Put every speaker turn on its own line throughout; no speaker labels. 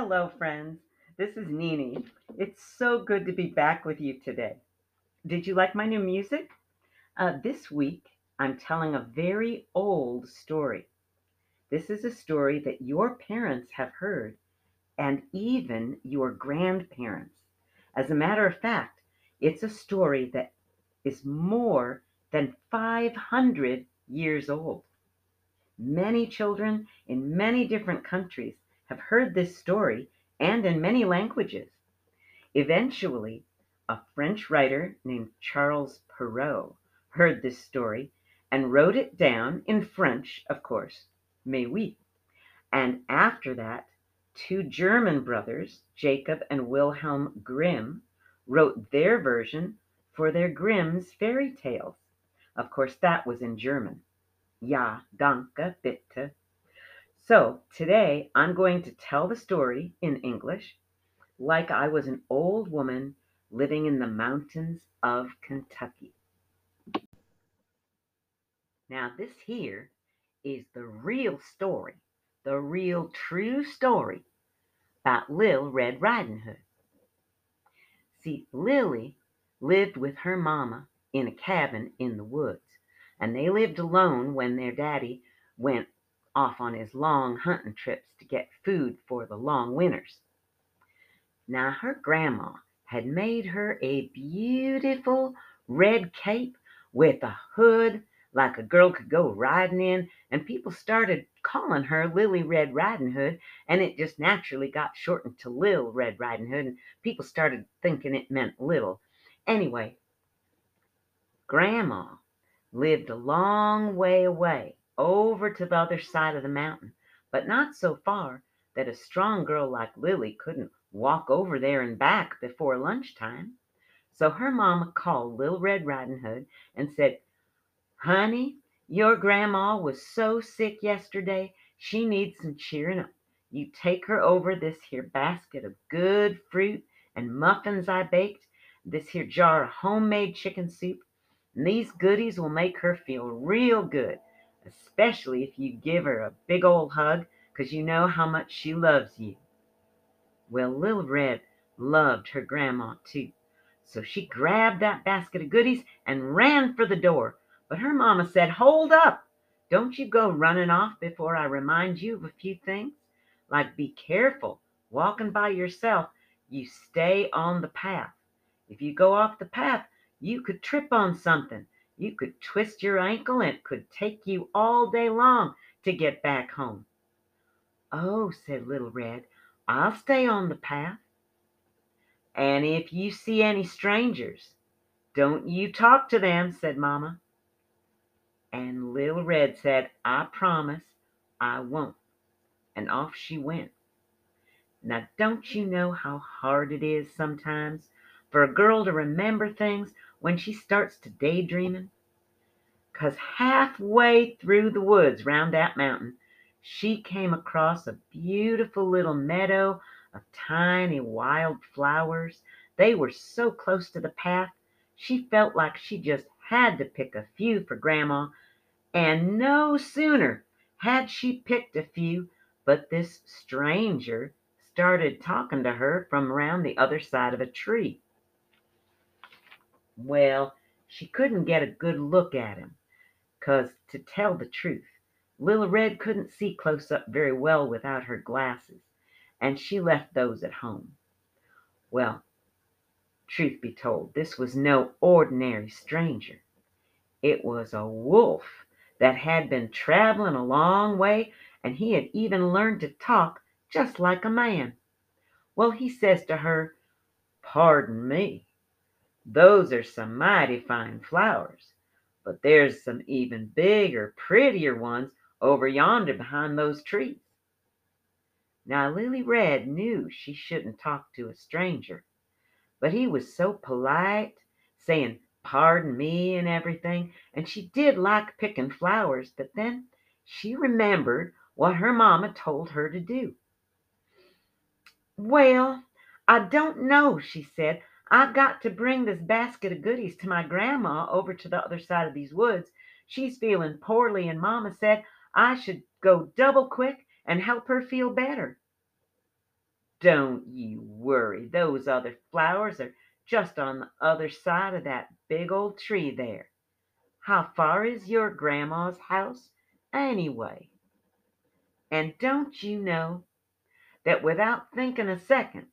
Hello, friends. This is Nini. It's so good to be back with you today. Did you like my new music? Uh, this week, I'm telling a very old story. This is a story that your parents have heard, and even your grandparents. As a matter of fact, it's a story that is more than 500 years old. Many children in many different countries have heard this story and in many languages. Eventually, a French writer named Charles Perrault heard this story and wrote it down in French, of course, mais oui. And after that, two German brothers, Jacob and Wilhelm Grimm, wrote their version for their Grimm's fairy tales. Of course, that was in German. Ja, danke, bitte. So today I'm going to tell the story in English like I was an old woman living in the mountains of Kentucky. Now, this here is the real story, the real true story about Lil Red Riding Hood. See, Lily lived with her mama in a cabin in the woods, and they lived alone when their daddy went off on his long hunting trips to get food for the long winters. Now, her grandma had made her a beautiful red cape with a hood like a girl could go riding in, and people started calling her Lily Red Riding Hood, and it just naturally got shortened to Lil Red Riding Hood, and people started thinking it meant little. Anyway, Grandma lived a long way away, over to the other side of the mountain, but not so far that a strong girl like Lily couldn't walk over there and back before lunchtime. So her mamma called Lil Red Riding Hood and said, Honey, your grandma was so sick yesterday, she needs some cheering up. You take her over this here basket of good fruit and muffins I baked, this here jar of homemade chicken soup, and these goodies will make her feel real good, especially if you give her a big old hug, 'cause you know how much she loves you. Well, Lil Red loved her grandma too, so she grabbed that basket of goodies and ran for the door. But her mamma said, Hold up! Don't you go running off before I remind you of a few things. Like be careful walking by yourself. You stay on the path. If you go off the path, you could trip on something. You could twist your ankle and it could take you all day long to get back home. Oh, said Little Red, I'll stay on the path. And if you see any strangers, don't you talk to them, said Mamma. And Little Red said, I promise I won't. And off she went. Now, don't you know how hard it is sometimes for a girl to remember things when she starts to daydreaming? 'Cause halfway through the woods round that mountain, she came across a beautiful little meadow of tiny wild flowers. They were so close to the path, she felt like she just had to pick a few for Grandma, and no sooner had she picked a few but this stranger started talking to her from around the other side of a tree. Well, she couldn't get a good look at him, 'cause to tell the truth, Lil Red couldn't see close up very well without her glasses, and she left those at home. Well, truth be told, this was no ordinary stranger. It was a wolf that had been traveling a long way, and he had even learned to talk just like a man. Well, he says to her, Pardon me, those are some mighty fine flowers, but there's some even bigger, prettier ones over yonder behind those trees. Now, Lily Red knew she shouldn't talk to a stranger, but he was so polite, saying, Pardon me, and everything, and she did like picking flowers, but then she remembered what her mamma told her to do. Well, I don't know, she said. I've got to bring this basket of goodies to my grandma over to the other side of these woods. She's feeling poorly, and mamma said I should go double quick and help her feel better. don't you worry. Those other flowers are just on the other side of that big old tree there. How far is your grandma's house, anyway? And don't you know that without thinking a second,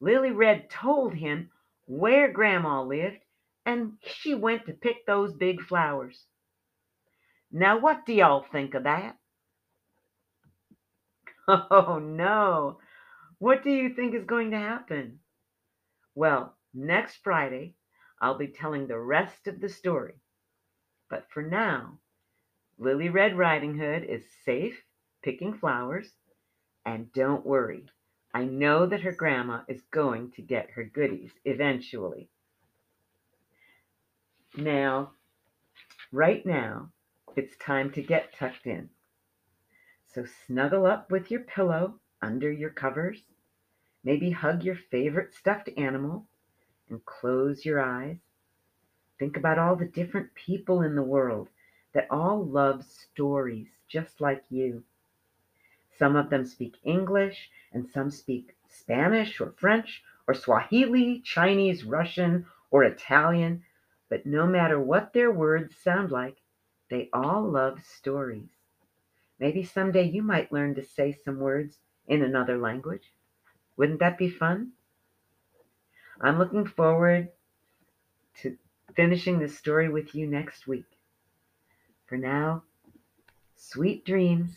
Lily Red told him where Grandma lived, and she went to pick those big flowers. Now, what do y'all think of that? Oh, no. What do you think is going to happen? Well, next Friday, I'll be telling the rest of the story. But for now, Lily Red Riding Hood is safe picking flowers, and don't worry, I know that her grandma is going to get her goodies eventually. Now, right now, it's time to get tucked in. So snuggle up with your pillow under your covers. Maybe hug your favorite stuffed animal and close your eyes. Think about all the different people in the world that all love stories just like you. Some of them speak English and some speak Spanish or French or Swahili, Chinese, Russian, or Italian. But no matter what their words sound like, they all love stories. Maybe someday you might learn to say some words in another language. Wouldn't that be fun? I'm looking forward to finishing this story with you next week. For now, sweet dreams.